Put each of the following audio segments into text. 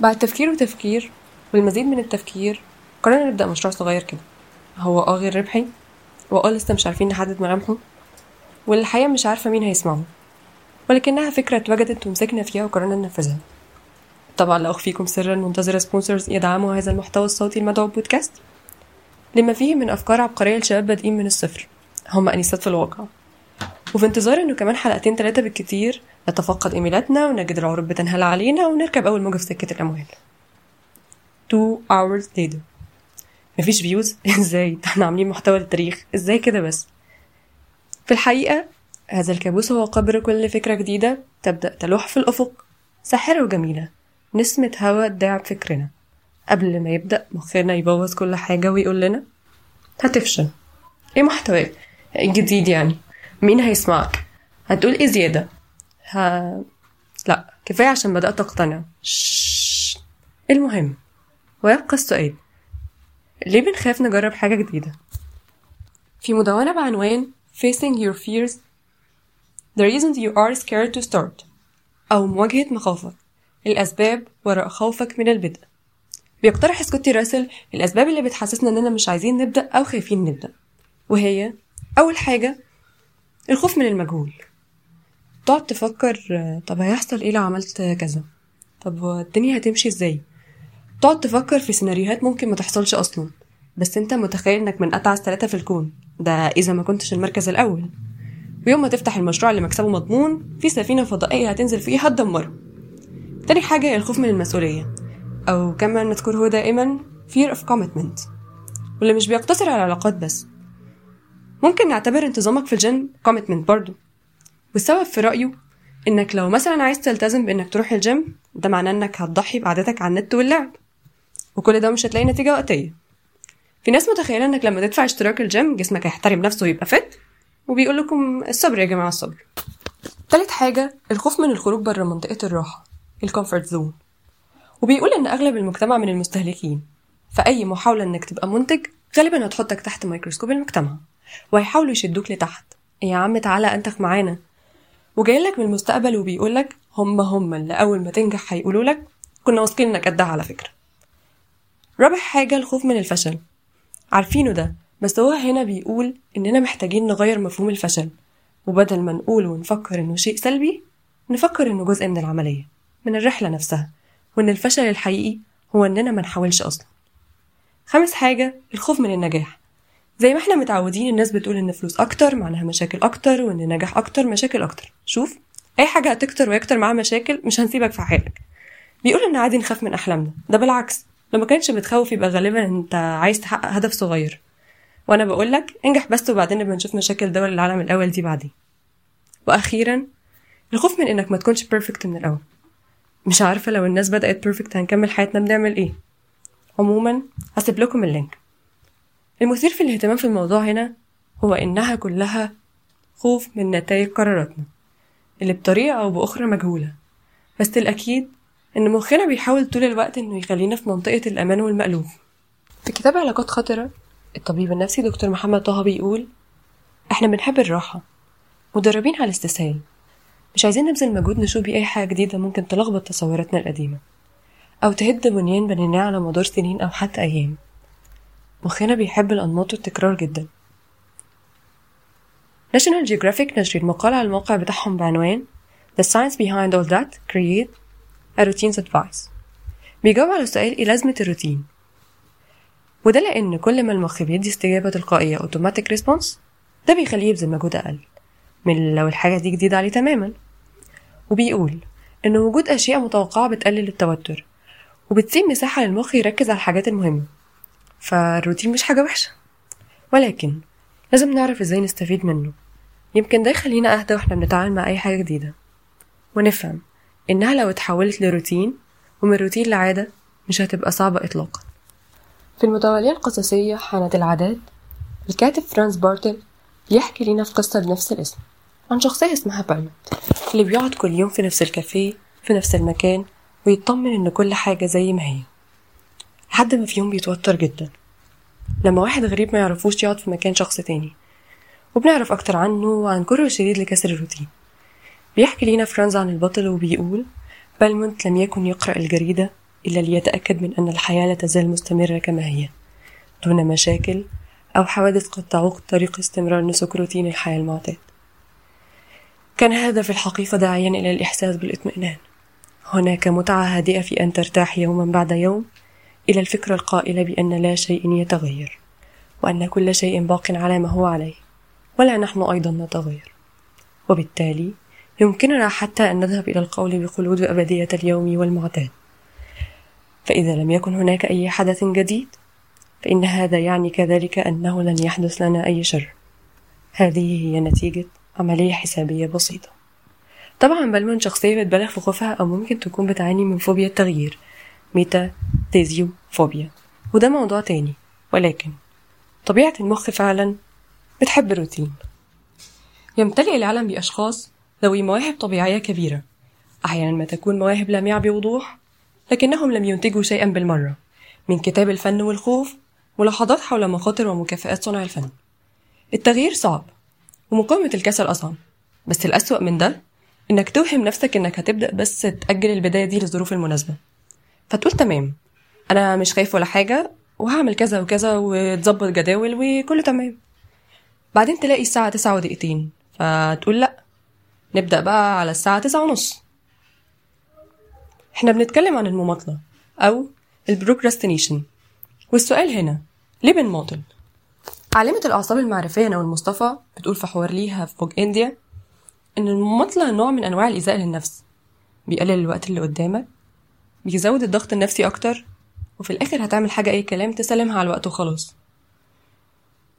بعد تفكير وتفكير والمزيد من التفكير قررنا نبدأ مشروع صغير كده. هو آه غير ربحي واه لسه مش عارفين نحدد ملامحه والحقيقة مش عارفة مين هيسمعه ولكنها فكرة اتوجدت ومسكنا فيها وقررنا ننفذها. طبعا لا أخفيكم سرا منتظرة سبونسرز يدعموا هذا المحتوى الصوتي المدعو بودكاست لما فيه من أفكار عبقرية لشباب بادئين من الصفر هم أنيسات في الواقع. وفي انتظار إنه كمان حلقتين تلاتة بالكتير نتفقد إيميلاتنا ونجد العروض بتنهال علينا ونركب أول موجة في سكة الأموال. 2 hours later. مفيش فيوز إزاي؟ ده إحنا عاملين محتوى للتاريخ. إزاي كده بس؟ في الحقيقة هذا الكابوس هو قبر كل فكرة جديدة تبدأ تلوح في الأفق. ساحرة وجميلة. نسمة هوا تداعب فكرنا. قبل ما يبدأ مخنا يبوظ كل حاجة ويقول لنا هتفشل. إيه محتواك إيه جديد يعني؟ مين هيسمعك؟ هتقول إيه زيادة؟ ها... لا كفاية عشان بدأت أقتنع. شش. المهم ويبقى السؤال ليه بنخاف نجرب حاجة جديدة؟ في مدونة بعنوان Facing Your Fears The reasons you are scared to start أو مواجهة مخاوفك الأسباب وراء خوفك من البدء. بيقترح سكوتي راسل الأسباب اللي بتحسسنا إننا مش عايزين نبدأ أو خايفين نبدأ. وهي أول حاجة الخوف من المجهول. تقعد تفكر طب هيحصل إيه لو عملت كذا؟ طب الدنيا هتمشي إزاي؟ تقعد تفكر في سيناريوهات ممكن ما تحصلش أصلا. بس أنت متخيل إنك من اتعس ثلاثة في الكون. ده إذا ما كنتش المركز الأول. ويوم ما تفتح المشروع اللي مكسبه مضمون في سفينة فضائية هتنزل فيه هتدمره تاني حاجة الخوف من المسؤولية. أو كما نذكره دائما fear of commitment. واللي مش بيقتصر على العلاقات بس. ممكن نعتبر انتظامك في ال gym commitment برضو. والسبب في رأيه إنك لو مثلا عايز تلتزم بإنك تروح الجيم ده معناه إنك هتضحي بعادتك على النت واللعب وكل ده مش هتلاقي نتيجة وقتية. في ناس متخيلة إنك لما تدفع اشتراك الجيم جسمك هيحترم نفسه ويبقى fit وبيقول لكم الصبر يا جماعة الصبر. تالت حاجة الخوف من الخروج بره منطقة الراحة ال comfort zone وبيقول إن أغلب المجتمع من المستهلكين فأي محاولة إنك تبقى منتج غالبا هتحطك تحت ميكروسكوب المجتمع وهيحاولوا يشدوك لتحت. يا عم تعالى أنتخ معانا. وجايلك من المستقبل وبيقولك هم هم اللي أول ما تنجح هيقولوا لك كنا واثقين إنك قدها على فكرة. رابع حاجة الخوف من الفشل. عارفينه ده بس هو هنا بيقول إننا محتاجين نغير مفهوم الفشل. وبدل ما نقول ونفكر إنه شيء سلبي نفكر إنه جزء من العملية من الرحلة نفسها. وإن الفشل الحقيقي هو إننا ما نحاولش أصلا. خامس حاجة الخوف من النجاح. زي ما إحنا متعودين الناس بتقول إن فلوس أكتر معناها مشاكل أكتر وإن نجاح أكتر مشاكل أكتر. شوف أي حاجة هتكتر ويكتر معاها مشاكل مش هنسيبك في حالك. بيقول إن عادي نخاف من أحلامنا. ده بالعكس لو ما كانش بتخوف يبقى غالبا أنت عايز تحقق هدف صغير. وأنا بقول لك انجح بس وبعدين نبقى نشوف مشاكل دول العالم الأول دي بعدين. وأخيرا الخوف من إنك ما تكونش perfect من الأول. مش عارفة لو الناس بدأت perfect هنكمل حياتنا بنعمل إيه. عموما هسيب لكم ال link. المثير في الاهتمام في الموضوع هنا هو إنها كلها خوف من نتائج قراراتنا اللي بطريقة أو بأخرى مجهولة. بس الأكيد إن مخنا بيحاول طول الوقت إنه يخلينا في منطقة الأمان والمألوف. في كتاب علاقات خطرة الطبيب النفسي دكتور محمد طه بيقول إحنا بنحب الراحة مدربين على الاستسهال مش عايزين نبذل مجهود نشوف بيه أي حاجة جديدة ممكن تلخبط تصوراتنا القديمة أو تهد بنيان بنيناه على مدار سنين أو حتى أيام. مخنا بيحب الأنماط والتكرار جدا. National Geographic نشرت مقال على الموقع بتاعهم بعنوان The Science Behind All That Create a Routine's Advice. بيجاوب على سؤال إيه لازمة الروتين؟ وده لأن كل ما المخ بيدي استجابة تلقائية automatic response ده بيخليه يبذل مجهود أقل من لو الحاجة دي جديدة عليه تماما. وبيقول إن وجود أشياء متوقعة بتقلل التوتر وبتسيب مساحة للمخ يركز على الحاجات المهمة. فالروتين مش حاجة وحشة. ولكن لازم نعرف إزاي نستفيد منه. يمكن ده يخلينا أهدى وإحنا بنتعامل مع أي حاجة جديدة. ونفهم إنها لو اتحولت لروتين ومن روتين لعادة مش هتبقى صعبة إطلاقا. في المتوالية القصصية حانة العادات الكاتب فرانس بارتل بيحكي لنا في قصة بنفس الاسم عن شخصية اسمها بالمت اللي بيقعد كل يوم في نفس الكافيه في نفس المكان ويطمن إن كل حاجة زي ما هي. لحد ما في يوم بيتوتر جدا. لما واحد غريب ما يعرفوش يقعد في مكان شخص تاني. وبنعرف أكتر عنه وعن كره الشديد لكسر الروتين. بيحكي لينا فرانز عن البطل وبيقول بالمونت لم يكن يقرأ الجريدة إلا ليتأكد من أن الحياة لا تزال مستمرة كما هي دون مشاكل أو حوادث قد تعوق طريق استمرار نسك روتين الحياة المعتاد. كان هذا في الحقيقة داعيا إلى الإحساس بالإطمئنان. هناك متعة هادئة في أن ترتاح يوما بعد يوم إلى الفكرة القائلة بأن لا شيء يتغير وأن كل شيء باق على ما هو عليه ولا نحن أيضا نتغير. وبالتالي يمكننا حتى أن نذهب إلى القول بخلود أبدية اليوم والمعتاد. فإذا لم يكن هناك أي حدث جديد فإن هذا يعني كذلك أنه لن يحدث لنا أي شر. هذه هي نتيجة عملية حسابية بسيطة. طبعا بل من شخصية بتبالغ في خوفها أو ممكن تكون بتعاني من فوبيا التغيير ميتا تيزيو فوبيا وده موضوع تاني ولكن طبيعة المخ فعلا بتحب الروتين. يمتلئ العالم بأشخاص ذوي مواهب طبيعية كبيرة. أحيانا ما تكون مواهب لامعة بوضوح لكنهم لم ينتجوا شيئا بالمرة من كتاب الفن والخوف ملاحظات حول مخاطر ومكافآت صنع الفن. التغيير صعب ومقاومة الكسل أصعب بس الأسوأ من ده إنك توهم نفسك إنك هتبدأ بس تأجل البداية دي للظروف المناسبة. فتقول تمام أنا مش خايف ولا حاجة وهعمل كذا وكذا وتظبط جداول وكله تمام. بعدين تلاقي الساعة تسعة ودقيقتين فتقول لأ نبدأ بقى على الساعة تسعة ونص. إحنا بنتكلم عن المماطلة أو البروكراستينيشن. والسؤال هنا ليه بنماطل؟ عالمة الأعصاب المعرفية نوال مصطفى بتقول في حوار ليها في فوق إنديا إن المماطلة نوع من أنواع الإيذاء للنفس. بيقلل الوقت اللي قدامك بيزود الضغط النفسي أكتر وفي الآخر هتعمل حاجة أي كلام تسلمها على الوقت وخلاص.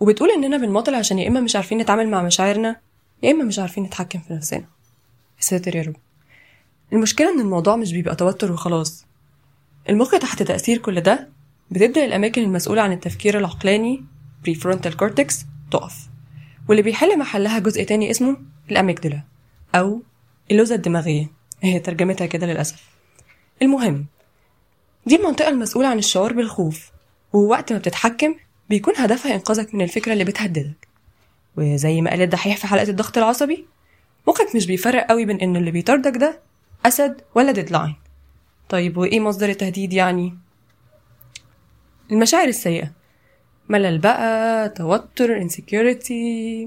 وبتقول إننا بنماطل عشان يا إما مش عارفين نتعامل مع مشاعرنا يا إما مش عارفين نتحكم في نفسنا. ساتر يا رب. المشكلة إن الموضوع مش بيبقى توتر وخلاص. المخ تحت تأثير كل ده بتبدأ الأماكن المسؤولة عن التفكير العقلاني prefrontal cortex تقف. واللي بيحل محلها جزء تاني اسمه الأميجدلا أو اللوزة الدماغية. هي ترجمتها كده للأسف. المهم دي المنطقة المسؤولة عن الشعور بالخوف ووقت ما بتتحكم بيكون هدفها إنقاذك من الفكرة اللي بتهددك. وزي ما قال الدحيح في حلقة الضغط العصبي مخك مش بيفرق قوي بين إن اللي بيطاردك ده أسد ولا ديدلاين طيب وإيه مصدر التهديد يعني؟ المشاعر السيئة. ملل بقى توتر insecurity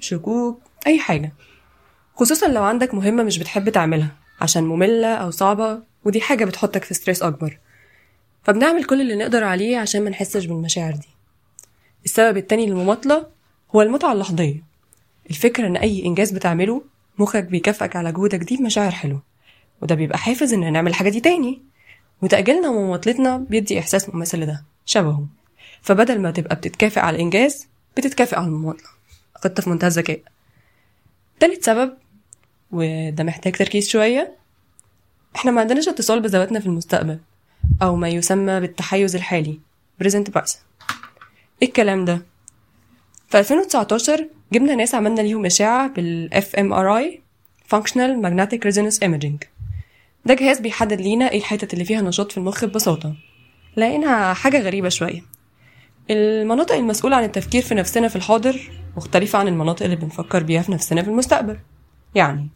شكوك أي حاجة. خصوصا لو عندك مهمة مش بتحب تعملها عشان مملة أو صعبة ودي حاجة بتحطك في ستريس أكبر. فبنعمل كل اللي نقدر عليه عشان ما نحسش بالمشاعر دي. السبب التاني للمماطلة هو المتعة اللحظية. الفكرة إن أي إنجاز بتعمله مخك بيكافئك على جهودك دي بمشاعر حلوة. وده بيبقى حافز إن نعمل الحاجة دي تاني. وتأجيلنا ومماطلتنا بيدي إحساس مماثل لده شبهه. فبدل ما تبقى بتتكافئ على الإنجاز بتتكافئ على المماطلة. خطة في منتهى الذكاء. تالت سبب وده محتاج تركيز شوية إحنا ما عندناش اتصال بذواتنا في المستقبل. أو ما يسمى بالتحيز الحالي. Present person إيه الكلام ده؟ في 2019 جبنا ناس عملنا ليهم إشاعة بال fMRI Functional Magnetic Resonance Imaging. ده جهاز بيحدد لينا إيه الحتت اللي فيها نشاط في المخ ببساطة. لقينا حاجة غريبة شوية. المناطق المسؤولة عن التفكير في نفسنا في الحاضر مختلفة عن المناطق اللي بنفكر بيها في نفسنا في المستقبل. يعني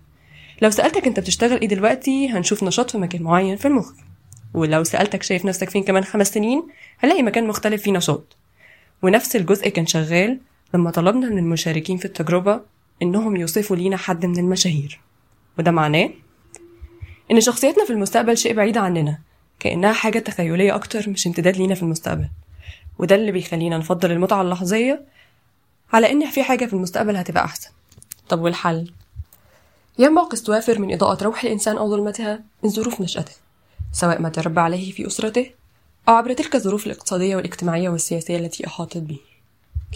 لو سألتك أنت بتشتغل إيه دلوقتي هنشوف نشاط في مكان معين في المخ. ولو سألتك شايف نفسك فين كمان خمس سنين هنلاقي مكان مختلف فيه نشاط ونفس الجزء كان شغال لما طلبنا من المشاركين في التجربة إنهم يوصفوا لينا حد من المشاهير. وده معناه إن شخصيتنا في المستقبل شيء بعيد عننا كأنها حاجة تخيلية أكتر مش امتداد لينا في المستقبل. وده اللي بيخلينا نفضل المتعة اللحظية على إن في حاجة في المستقبل هتبقى أحسن. طب والحل؟ ينبغي توافر من إضاءة روح الإنسان أو ظلمتها من ظروف نشأته سواء ما تربى عليه في أسرته أو عبر تلك الظروف الاقتصادية والاجتماعية والسياسية التي أحاطت به.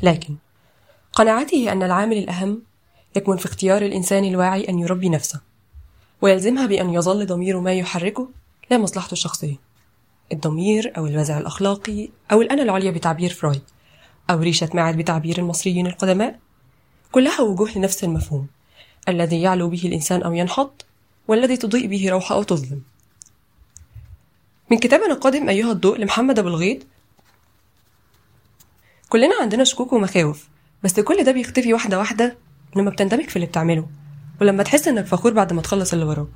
لكن قناعته أن العامل الأهم يكمن في اختيار الإنسان الواعي أن يربي نفسه ويلزمها بأن يظل ضميره ما يحركه لا مصلحته الشخصية. الضمير أو الوازع الأخلاقي أو الأنا العليا بتعبير فرويد أو ريشة معد بتعبير المصريين القدماء كلها وجوه لنفس المفهوم الذي يعلو به الإنسان أو ينحط والذي تضيء به روحه أو تظلم. من كتابنا القادم أيها الضوء لمحمد أبو الغيط. كلنا عندنا شكوك ومخاوف بس كل ده بيختفي واحدة واحدة لما بتندمج في اللي بتعمله ولما تحس إنك فخور بعد ما تخلص اللي وراك.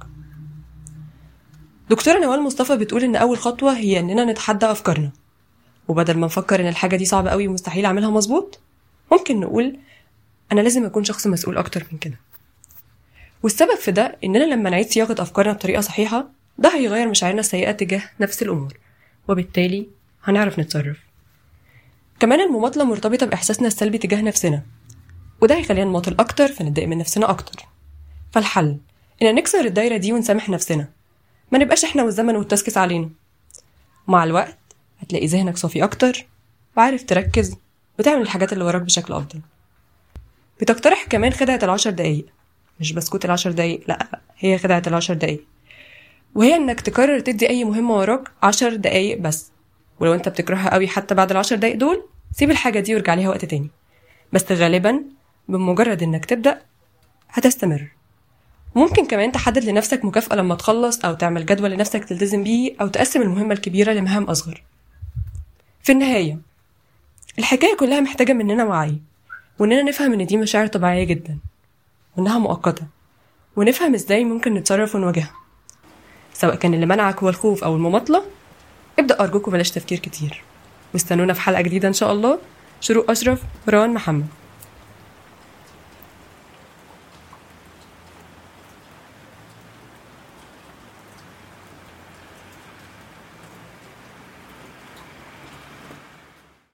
دكتورة نوال مصطفى بتقول إن أول خطوة هي إننا نتحدى أفكارنا. وبدل ما نفكر إن الحاجة دي صعبة قوي ومستحيل أعملها مظبوط ممكن نقول أنا لازم أكون شخص مسؤول أكتر من كده. والسبب في ده إننا لما نعيد صياغة أفكارنا بطريقة صحيحة ده هيغير مشاعرنا السيئة تجاه نفس الأمور وبالتالي هنعرف نتصرف. كمان المماطلة مرتبطة بإحساسنا السلبي تجاه نفسنا وده هيخلينا نماطل أكتر فنتضايق من نفسنا أكتر. فالحل إن نكسر الدايرة دي ونسامح نفسنا. ما نبقاش إحنا والزمن والتسكس علينا. مع الوقت هتلاقي ذهنك صافي أكتر وعارف تركز وتعمل الحاجات اللي وراك بشكل أفضل. بتقترح كمان خدعة العشر دقايق. مش بسكوت العشر دقايق لأ هي خدعة العشر دقايق. وهي إنك تقرر تدي أي مهمة وراك عشر دقايق بس. ولو أنت بتكرهها قوي حتى بعد العشر دقايق دول سيب الحاجة دي وارجع ليها وقت تاني. بس غالبا بمجرد إنك تبدأ هتستمر. ممكن كمان تحدد لنفسك مكافأة لما تخلص أو تعمل جدول لنفسك تلتزم بيه أو تقسم المهمة الكبيرة لمهام أصغر. في النهاية الحكاية كلها محتاجة مننا وعي وإننا نفهم إن دي مشاعر طبيعية جدا وإنها مؤقتة ونفهم إزاي ممكن نتصرف ونواجهها. سواء كان اللي منعك هو الخوف أو المماطلة ابدأ أرجوك وبلاش تفكير كتير. واستنونا في حلقة جديدة إن شاء الله. شروق أشرف وروان محمد.